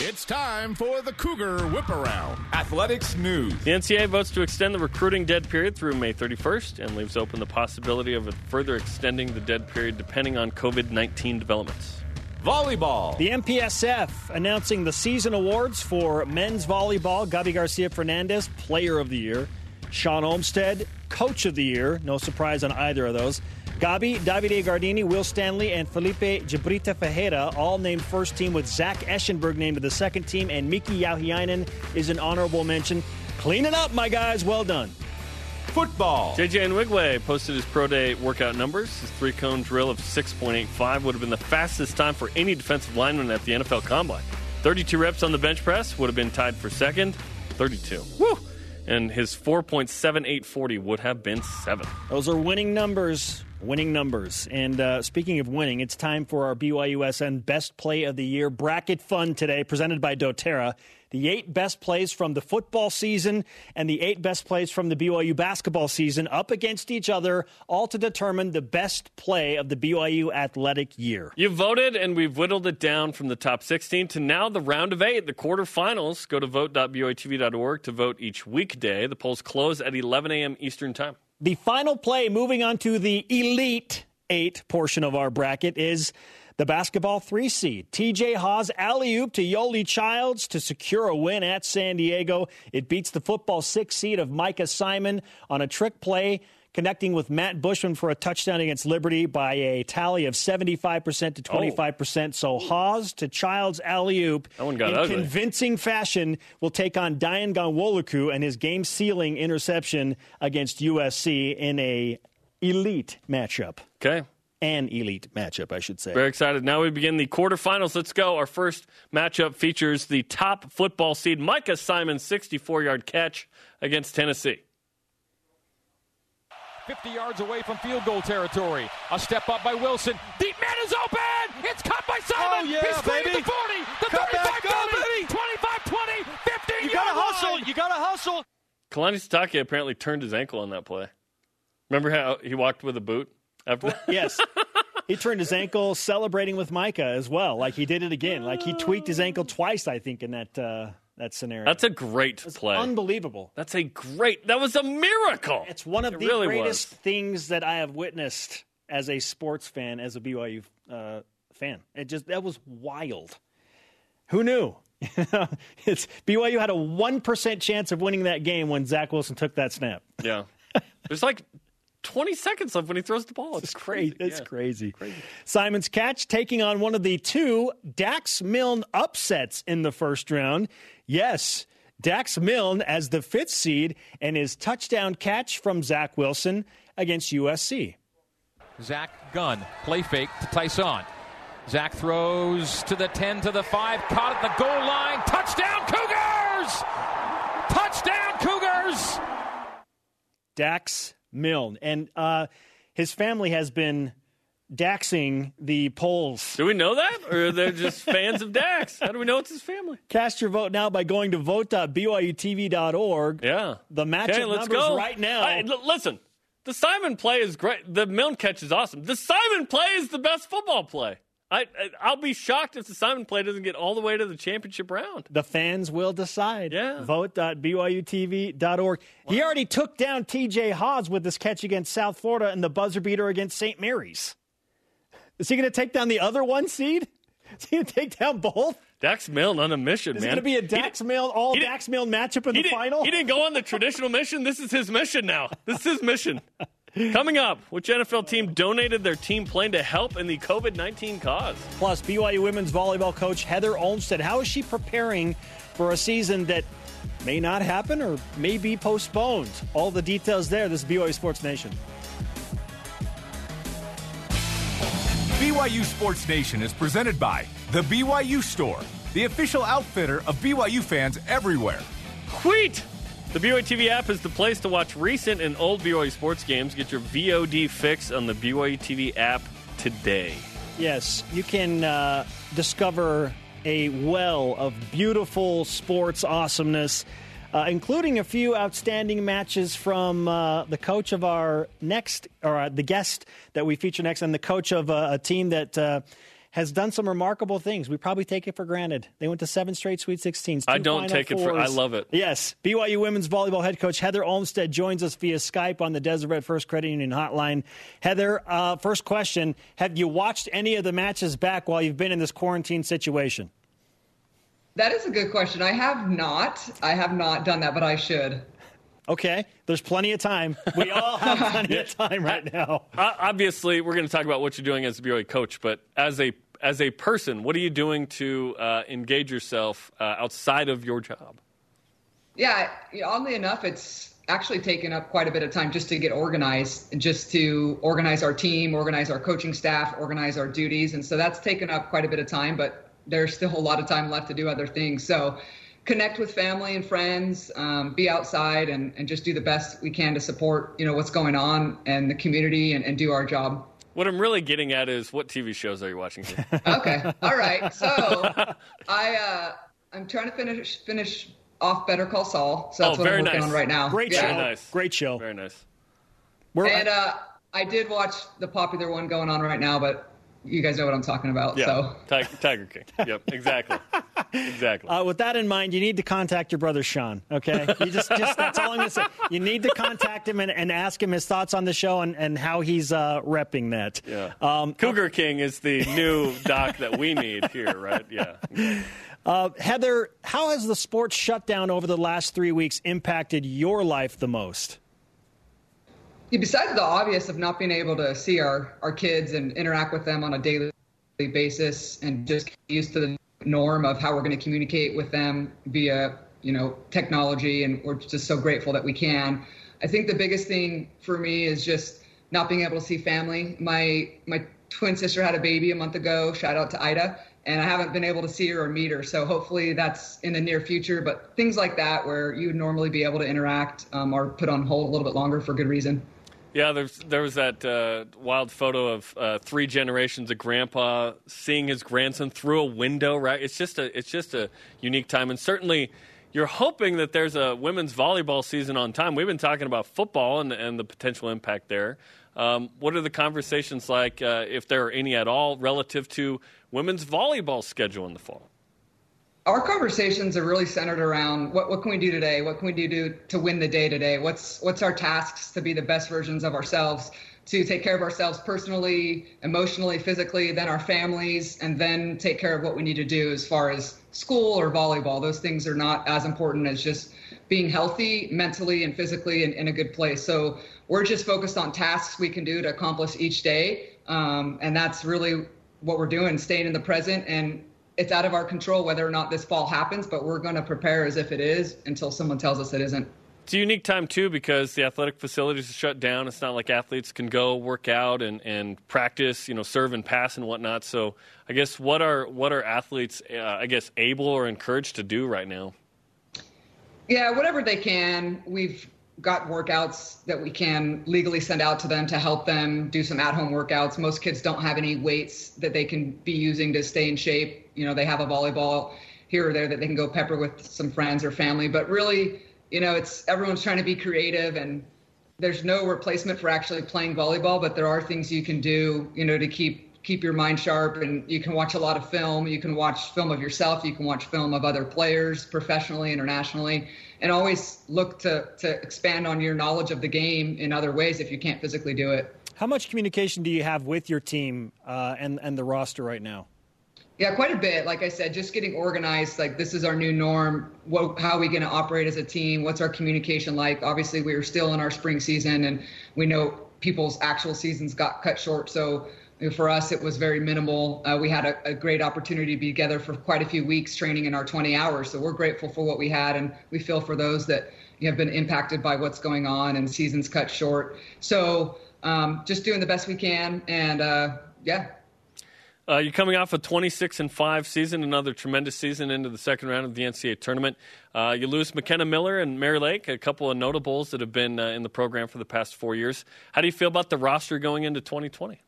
It's time for the Cougar Whip Around. Athletics news. The NCAA votes to extend the recruiting dead period through May 31st and leaves open the possibility of further extending the dead period depending on COVID 19 developments. Volleyball. The MPSF announcing the season awards for men's volleyball. Gabi Garcia Fernandez, Player of the Year. Shawn Olmstead, Coach of the Year. No surprise on either of those. Gabi, Davide Gardini, Will Stanley, and Felipe de Brito Fiera all named first team with Zach Eschenburg named to the second team, and Miki Jauhiainen is an honorable mention. Cleaning up, my guys. Well done. Football. JJ Nwigwe posted his pro day workout numbers. His three cone drill of 6.85 would have been the fastest time for any defensive lineman at the NFL Combine. 32 reps on the bench press would have been tied for second. 32. Woo! And his 4.7840 would have been seven. Those are winning numbers. Winning numbers. And uh, speaking of winning, it's time for our BYUSN Best Play of the Year bracket fun today, presented by doTERRA. The eight best plays from the football season and the eight best plays from the BYU basketball season up against each other, all to determine the best play of the BYU athletic year. You voted, and we've whittled it down from the top 16 to now the round of eight, the quarterfinals. Go to vote.byutv.org to vote each weekday. The polls close at 11 a.m. Eastern Time. The final play, moving on to the Elite Eight portion of our bracket, is the basketball three seed. TJ Haws alley oop to Yoeli Childs to secure a win at San Diego. It beats the football six seed of Micah Simon on a trick play connecting with Matt Bushman for a touchdown against Liberty by a tally of 75% to 25%. Oh. So Haws to Childs alley oop in ugly. convincing fashion will take on Dayan Ghanwoloku and his game sealing interception against USC in a elite matchup. Okay. An elite matchup, I should say. Very excited. Now we begin the quarterfinals. Let's go. Our first matchup features the top football seed, Micah Simon's 64 yard catch against Tennessee. 50 yards away from field goal territory. A step up by Wilson. Deep man is open. It's caught by Simon. Oh, yeah, He's baby. the 40, the Cut 35, back, go, 30, baby. 25, 20, 15 You gotta hustle. line. You gotta hustle. Kalani Sitake apparently turned his ankle on that play. Remember how he walked with a boot after that? Yes. (laughs) he turned his ankle celebrating with Micah as well. Like he did it again. Like he tweaked his ankle twice, I think, in that uh, that scenario. That's a great play. unbelievable. That's a great. That was a miracle. It's one of It the really greatest was. things that I have witnessed as a sports fan, as a BYU uh, fan. It just that was wild. Who knew? (laughs) it's BYU had a one percent chance of winning that game when Zach Wilson took that snap. Yeah. (laughs) There's like 20 seconds left when he throws the ball. It's, It's crazy. It's Yeah. crazy. Simon's catch taking on one of the two Dax Milne upsets in the first round. Yes, Dax Milne as the fifth seed and his touchdown catch from Zach Wilson against USC. Zach Gunn, play fake to Ty'son. Zach throws to the 10 to the 5, caught at the goal line. Touchdown, Cougars! Touchdown, Cougars! Dax Milne. And uh, his family has been daxing the polls. Do we know that? Or they're they just (laughs) fans of Dax? How do we know it's his family? Cast your vote now by going to vote.byutv.org. Yeah. The matchup Okay, let's numbers go. right now. Hey, l- listen, the Simon play is great. The Milne catch is awesome. The Simon play is the best football play. I, I I'll be shocked if the Simon play doesn't get all the way to the championship round. The fans will decide. Yeah. Vote.byutv.org. He already took down TJ Haws with this catch against South Florida and the buzzer beater against St. Mary's. Is he going to take down the other one seed? (laughs) Is he going to take down both? Dax Milne on a mission, man. Is it going to be a Dax Milne, all Dax Milne matchup in the final? He didn't go on the traditional mission. This is his mission now. This is his mission. (laughs) Coming up, which NFL team donated their team plane to help in the COVID 19 cause? Plus, BYU women's volleyball coach Heather Olmstead. How is she preparing for a season that may not happen or may be postponed? All the details there. This is BYU Sports Nation. BYU Sports Nation is presented by The BYU Store, the official outfitter of BYU fans everywhere. Wheat! The BYU TV app is the place to watch recent and old BYU sports games. Get your VOD fix on the BYU TV app today. Yes, you can uh, discover a well of beautiful sports awesomeness, uh, including a few outstanding matches from uh, the coach of our next, or uh, the guest that we feature next, and the coach of uh, a team that uh, has done some remarkable things. We probably take it for granted. They went to seven straight Sweet 16s. I don't take fours. it for. I love it. Yes, BYU women's volleyball head coach Heather Olmstead joins us via Skype on the Deseret First Credit Union hotline. Heather, uh, first question: Have you watched any of the matches back while you've been in this quarantine situation? That is a good question. I have not. I have not done that, but I should. Okay, there's plenty of time. We all have (laughs) plenty of time right now. Obviously, we're going to talk about what you're doing as a BYU coach, but as a as a person, what are you doing to uh, engage yourself uh, outside of your job? Yeah, oddly enough, it's actually taken up quite a bit of time just to get organized just to organize our team, organize our coaching staff, organize our duties. And so that's taken up quite a bit of time, but there's still a lot of time left to do other things. So connect with family and friends, um, be outside and, and just do the best we can to support, you know, what's going on and the community and, and do our job. What I'm really getting at is what TV shows are you watching? (laughs) okay, all right. So (laughs) I uh, I'm trying to finish finish off Better Call Saul. So that's oh, what I'm working nice. on right now. Great yeah. show. Very nice. Great show. Very nice. We're, and uh, I did watch the popular one going on right now, but you guys know what I'm talking about. Yeah. So Tiger, Tiger King. Yep, exactly. exactly. Uh, with that in mind, you need to contact your brother Shawn. Okay, you just, just that's all I'm going to say. You need to contact him and, and, ask him his thoughts on the show and, and how he's uh, repping that. Yeah. Um, Cougar King is the new doc that we need here, right? Yeah. Uh, Heather, how has the sports shutdown over the last three weeks impacted your life the most? Besides the obvious of not being able to see our, our kids and interact with them on a daily basis and just get used to the norm of how we're going to communicate with them via you know technology and we're just so grateful that we can. I think the biggest thing for me is just not being able to see family. My my twin sister had a baby a month ago shout out to ida and i haven't been able to see her or meet her. So hopefully that's in the near future but things like that where you would normally be able to interact um, are put on hold a little bit longer for good reason yeah, there's there was that uh, wild photo of uh, three generations of Grandpa seeing his grandson through a window. Right, it's just a it's just a unique time, and certainly you're hoping that there's a women's volleyball season on time. We've been talking about football and and the potential impact there. Um, what are the conversations like, uh, if there are any at all, relative to women's volleyball schedule in the fall? Our conversations are really centered around what, what can we do today? What can we do to, to win the day today? What's what's our tasks to be the best versions of ourselves, to take care of ourselves personally, emotionally, physically, then our families, and then take care of what we need to do as far as school or volleyball. Those things are not as important as just being healthy mentally and physically and in a good place. So we're just focused on tasks we can do to accomplish each day. Um, and that's really what we're doing, staying in the present and it's out of our control whether or not this fall happens, but we're going to prepare as if it is until someone tells us it isn't. It's a unique time too because the athletic facilities are shut down. It's not like athletes can go work out and, and practice, you know, serve and pass and whatnot. So I guess what are what are athletes, uh, I guess, able or encouraged to do right now? Yeah, whatever they can. We've got workouts that we can legally send out to them to help them do some at-home workouts. Most kids don't have any weights that they can be using to stay in shape you know they have a volleyball here or there that they can go pepper with some friends or family but really you know it's everyone's trying to be creative and there's no replacement for actually playing volleyball but there are things you can do you know to keep keep your mind sharp and you can watch a lot of film you can watch film of yourself you can watch film of other players professionally internationally and always look to to expand on your knowledge of the game in other ways if you can't physically do it how much communication do you have with your team uh, and and the roster right now yeah, quite a bit. Like I said, just getting organized. Like this is our new norm. What, how are we going to operate as a team? What's our communication like? Obviously, we are still in our spring season, and we know people's actual seasons got cut short. So for us, it was very minimal. Uh, we had a, a, great opportunity to be together for quite a few weeks, training in our 20 hours. So we're grateful for what we had, and we feel for those that have been impacted by what's going on and seasons cut short. So um, just doing the best we can, and uh, yeah, Uh, you're coming off a 26 and five season, another tremendous season into the second round of the NCAA tournament. Uh, you lose McKenna Miller and Mary Lake, a couple of notables that have been uh, in the program for the past four years. How do you feel about the roster going into 2020?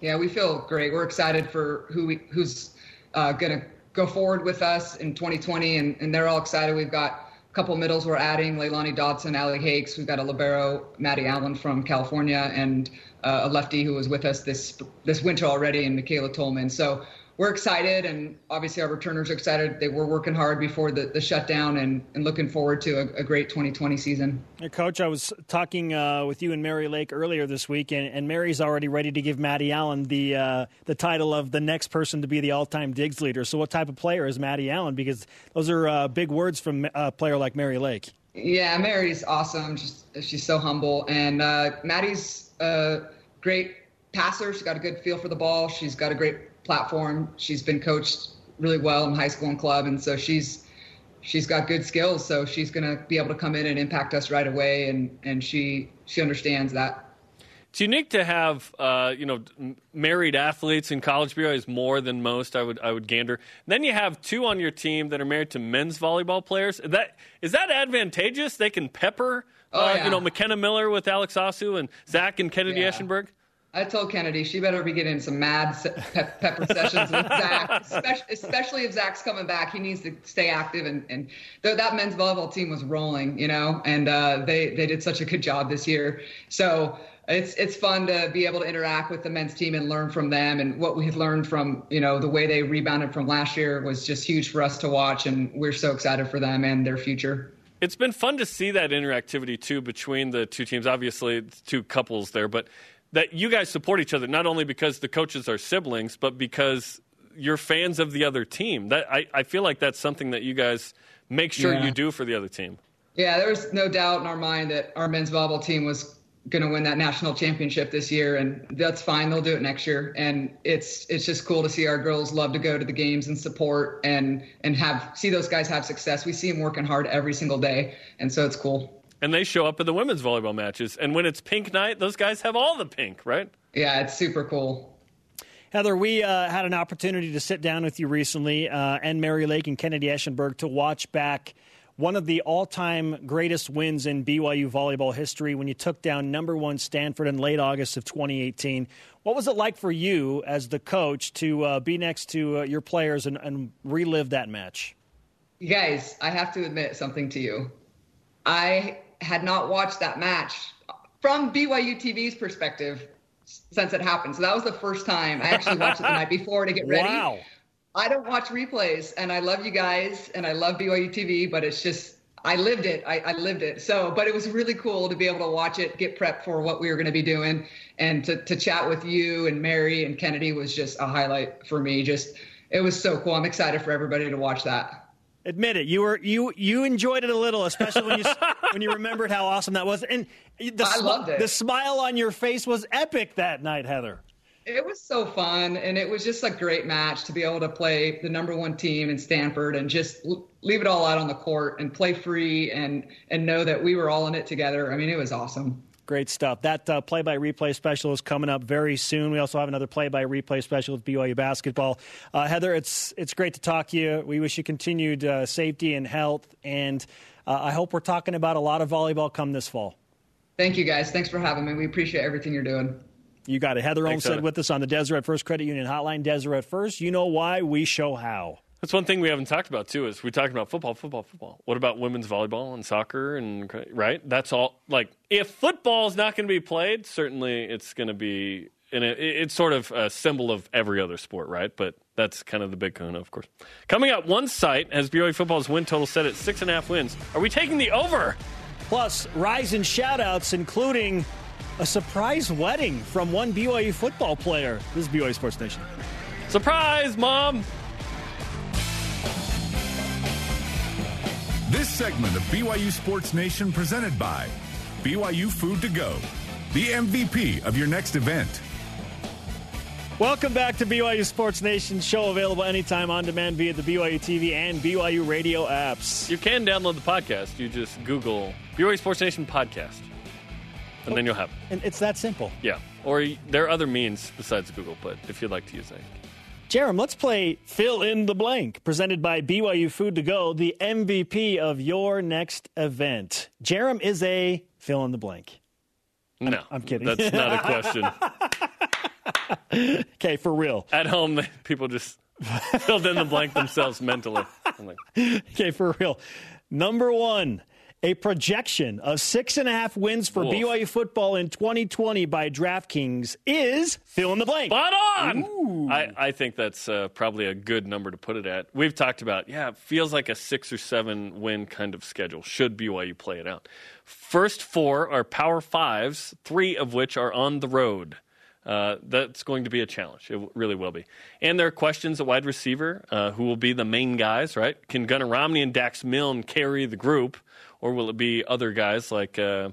Yeah, we feel great. We're excited for who we, who's uh, going to go forward with us in 2020, and, and they're all excited. We've got a couple middles we're adding: Leilani Dodson, Allie Hakes. We've got a libero, Maddie Allen from California, and uh, a lefty who was with us this this winter already, and Michaela Tolman. So we're excited, and obviously our returners are excited. They were working hard before the, the shutdown, and, and looking forward to a, a great 2020 season. Hey, Coach, I was talking uh, with you and Mary Lake earlier this week, and, and Mary's already ready to give Maddie Allen the uh, the title of the next person to be the all time digs leader. So, what type of player is Maddie Allen? Because those are uh, big words from a player like Mary Lake. Yeah, Mary's awesome. She's she's so humble, and uh, Maddie's a great passer. She's got a good feel for the ball. She's got a great platform. She's been coached really well in high school and club, and so she's she's got good skills. So she's going to be able to come in and impact us right away, and and she she understands that. It's unique to have, uh, you know, married athletes in college BYU is more than most. I would, I would gander. then you have two on your team that are married to men's volleyball players. Is that is that advantageous? They can pepper, oh, uh, yeah. you know, McKenna Miller with Alex Asu and Zach and Kennedy Yeah. Eschenburg. I told Kennedy she better be getting some mad pep- pepper sessions with Zach, especially, especially if Zach's coming back. He needs to stay active, and and th- that men's volleyball team was rolling, you know, and uh, they they did such a good job this year. So it's it's fun to be able to interact with the men's team and learn from them, and what we have learned from you know the way they rebounded from last year was just huge for us to watch, and we're so excited for them and their future. It's been fun to see that interactivity too between the two teams. Obviously, two couples there, but that you guys support each other not only because the coaches are siblings, but because you're fans of the other team. That I, I feel like that's something that you guys make sure Yeah. you do for the other team. Yeah, there was no doubt in our mind that our men's volleyball team was going to win that national championship this year, and that's fine. They'll do it next year, and it's it's just cool to see our girls love to go to the games and support and and have see those guys have success. We see them working hard every single day, and so it's cool. And they show up at the women's volleyball matches. And when it's pink night, those guys have all the pink, right? Yeah, it's super cool. Heather, we uh, had an opportunity to sit down with you recently, uh, and Mary Lake and Kennedy Eschenburg, to watch back one of the all time greatest wins in BYU volleyball history when you took down number one Stanford in late August of 2018. What was it like for you as the coach to uh, be next to uh, your players and, and relive that match? You guys, I have to admit something to you. I had not watched that match from BYU TV's perspective since it happened. So that was the first time I actually watched it the night before to get ready. Wow. I don't watch replays, and I love you guys, and I love BYU TV, but it's just I lived it. I, I lived it. So, but it was really cool to be able to watch it, get prepped for what we were going to be doing, and to to chat with you and Mary and Kennedy was just a highlight for me. Just it was so cool. I'm excited for everybody to watch that. Admit it. You were you you enjoyed it a little, especially when you (laughs) when you remembered how awesome that was, and the I loved it. the smile on your face was epic that night, Heather. It was so fun, and it was just a great match to be able to play the number one team in Stanford and just leave it all out on the court and play free and and know that we were all in it together. I mean, it was awesome. Great stuff. That uh, play-by-replay special is coming up very soon. We also have another play-by-replay special with BYU basketball. Uh, Heather, it's it's great to talk to you. We wish you continued uh, safety and health, and uh, I hope we're talking about a lot of volleyball come this fall. Thank you guys. Thanks for having me. We appreciate everything you're doing. You got it. Heather Thanks, Olmstead with us on the Deseret First Credit Union Hotline. Deseret First, you know why, we show how. That's one thing we haven't talked about too. Is we talked about football, football, football. What about women's volleyball and soccer and right? That's all. Like if football is not going to be played, certainly it's going to be. And it, it's sort of a symbol of every other sport, right? But that's kind of the big kahuna, of course. Coming up, one site has BYU football's win total set at six and a half wins. Are we taking the over? Plus, rise and shout-outs, including a surprise wedding from one BYU football player. This is BYU Sports Nation. Surprise, mom! This segment of BYU Sports Nation presented by BYU Food to Go, the MVP of your next event. Welcome back to BYU Sports Nation. Show available anytime on demand via the BYU TV and BYU radio apps. You can download the podcast. You just Google BYU Sports Nation podcast, and then you'll have it. And it's that simple. Yeah. Or there are other means besides Google, but if you'd like to use that. Jarom, let's play fill in the blank, presented by BYU Food to Go, the MVP of your next event. Jarom is a fill in the blank. No, I'm kidding. That's not a (laughs) question. Okay, for real. At home, people just filled in the blank themselves mentally. I'm like, (laughs) Okay, for real. Number one, a projection of six and a half wins for Oof. BYU football in 2020 by DraftKings is fill in the blank. Spot on. I, I think that's uh, probably a good number to put it at. We've talked about, yeah, it feels like a six or seven win kind of schedule. Should BYU play it out? First four are Power Fives, three of which are on the road. Uh, that's going to be a challenge. It really will be. And there are questions at wide receiver uh, who will be the main guys, right? Can Gunnar Romney and Dax Milne carry the group, or will it be other guys like uh,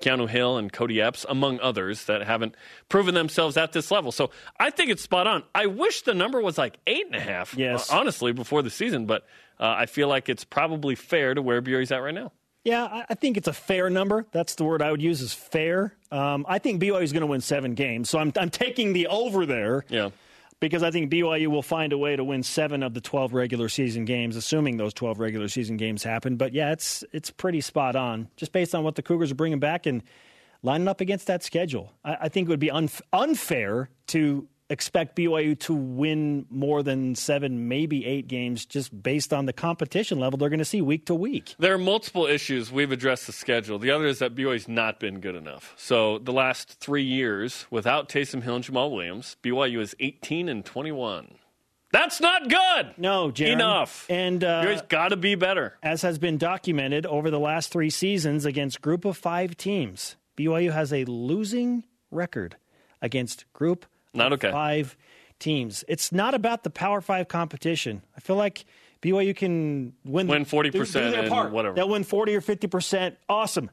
Keanu Hill and Cody Epps, among others, that haven't proven themselves at this level? So I think it's spot on. I wish the number was like eight and a half, Yes. uh, honestly, before the season, but uh, I feel like it's probably fair to where BYU's at right now. Yeah, I- I think it's a fair number. That's the word I would use is fair. Um, I think BYU is going to win seven games, so I'm, I'm taking the over there Yeah. Because I think BYU will find a way to win seven of the 12 regular season games, assuming those 12 regular season games happen. But yeah, it's it's pretty spot on, just based on what the Cougars are bringing back and lining up against that schedule. I, I think it would be unf- unfair to expect BYU to win more than seven, maybe eight games, just based on the competition level they're going to see week to week. There are multiple issues. We've addressed the schedule. The other is that BYU's not been good enough. So the last three years, without Taysom Hill and Jamaal Williams, BYU is 18 and 21. That's not good. No, Jeremy. Enough. And uh, BYU's got to be better. as has been documented over the last three seasons against group of five teams, BYU has a losing record against group Not okay. five teams. It's not about the Power Five competition. I feel like BYU can win Win 40% do- do their and part. whatever. They'll win forty or fifty percent. Awesome.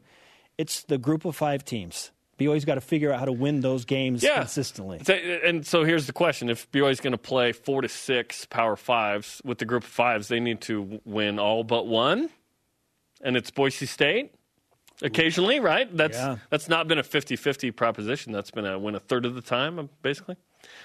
It's the group of five teams. BYU's got to figure out how to win those games Yeah. consistently. And so here's the question: If BYU's going to play four to six Power Fives with the group of fives, they need to win all but one, and it's Boise State. Occasionally, right? That's Yeah. that's not been a 50-50 proposition. That's been a win a third of the time, basically.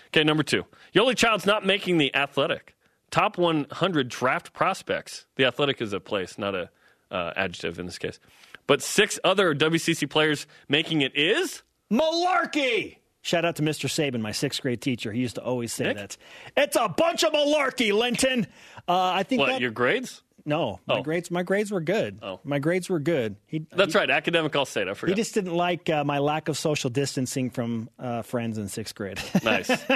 Okay, number two. Yoeli Childs not making the athletic top 100 draft prospects. The athletic is a place, not a uh, adjective in this case. But six other WCC players making it is Malarkey! Shout out to Mr. Saban, my sixth grade teacher. He used to always say Nick? that. It's a bunch of malarkey, Linton. Uh, I think what? that, Your grades? No, my Oh. grades. My grades were good. Oh. My grades were good. He, That's he, right. Academic All State. I forgot. He just didn't like uh, my lack of social distancing from uh, friends in sixth grade. (laughs) nice. Nice.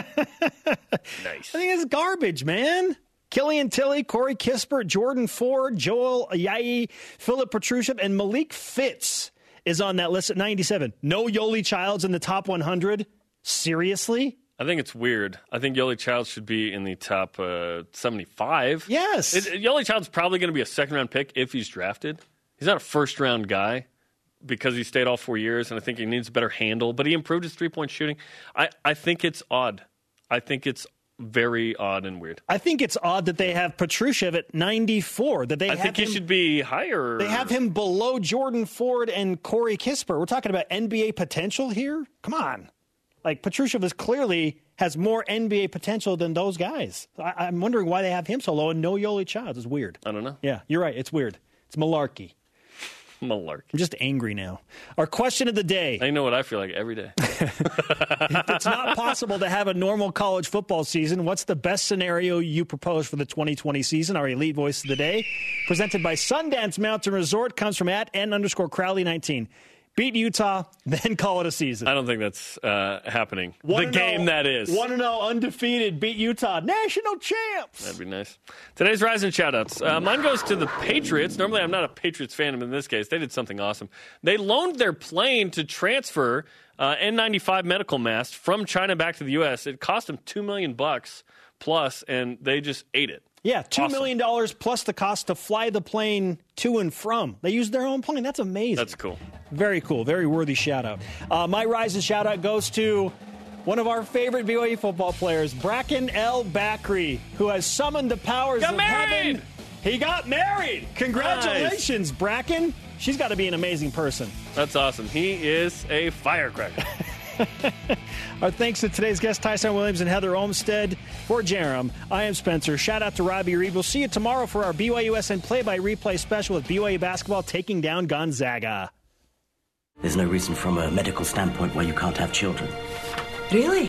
I think it's garbage, man. Killian Tilly, Corey Kispert, Jordan Ford, Joel Ayayi, Filip Petrushev, and Malik Fitts is on that list at 97. No Yoeli Childs in the top 100. Seriously? I think it's weird. I think Yoeli Child should be in the top uh, 75. Yes. It, Yoeli Child's probably going to be a second round pick if he's drafted. He's not a first round guy because he stayed all four years, and I think he needs a better handle, but he improved his three point shooting. I, I think it's odd. I think it's very odd and weird. I think it's odd that they have Petrushev at 94. That they I think he should be higher. They have him below Jordan Ford and Corey Kispert. We're talking about NBA potential here. Come on, like Petrushev is clearly has more NBA potential than those guys. I, I'm wondering why they have him so low and no Yoeli Childs. It's weird. I don't know. Yeah, you're right. It's weird. It's malarkey. Malarkey. I'm just angry now. Our question of the day. I know what I feel like every day. (laughs) it's not possible to have a normal college football season. What's the best scenario you propose for the 2020 season? Our elite voice of the day, presented by Sundance Mountain Resort, comes from at n underscore Crowley 19. Beat Utah, (laughs) then call it a season. I don't think that's uh, happening. One the game know- that is. One to know, undefeated, beat Utah, national champs. That'd be nice. Today's Rising shoutouts. Uh, mine goes to the Patriots. Normally, I'm not a Patriots fan, but in this case, they did something awesome. They loaned their plane to transfer uh, N95 medical masks from China back to the U.S. It cost them two million bucks plus, and they just ate it. Yeah, two Awesome. million dollars plus the cost to fly the plane to and from. They used their own plane. That's amazing. That's cool. Very cool. Very worthy shout out. Uh, my Rise and shout out goes to one of our favorite BYU football players, Bracken El-Bakri, who has summoned the powers Got of married! heaven. He got married. Congratulations, Bracken. She's got to be an amazing person. That's awesome. He is a firecracker. (laughs) (laughs) Our thanks to today's guests, Ty'son Williams and Heather Olmstead. For Jarom, I am Spencer. Shout out to Robbie Reed. We'll see you tomorrow for our BYUSN play-by-replay special with BYU basketball taking down Gonzaga. There's no reason from a medical standpoint why you can't have children. Really?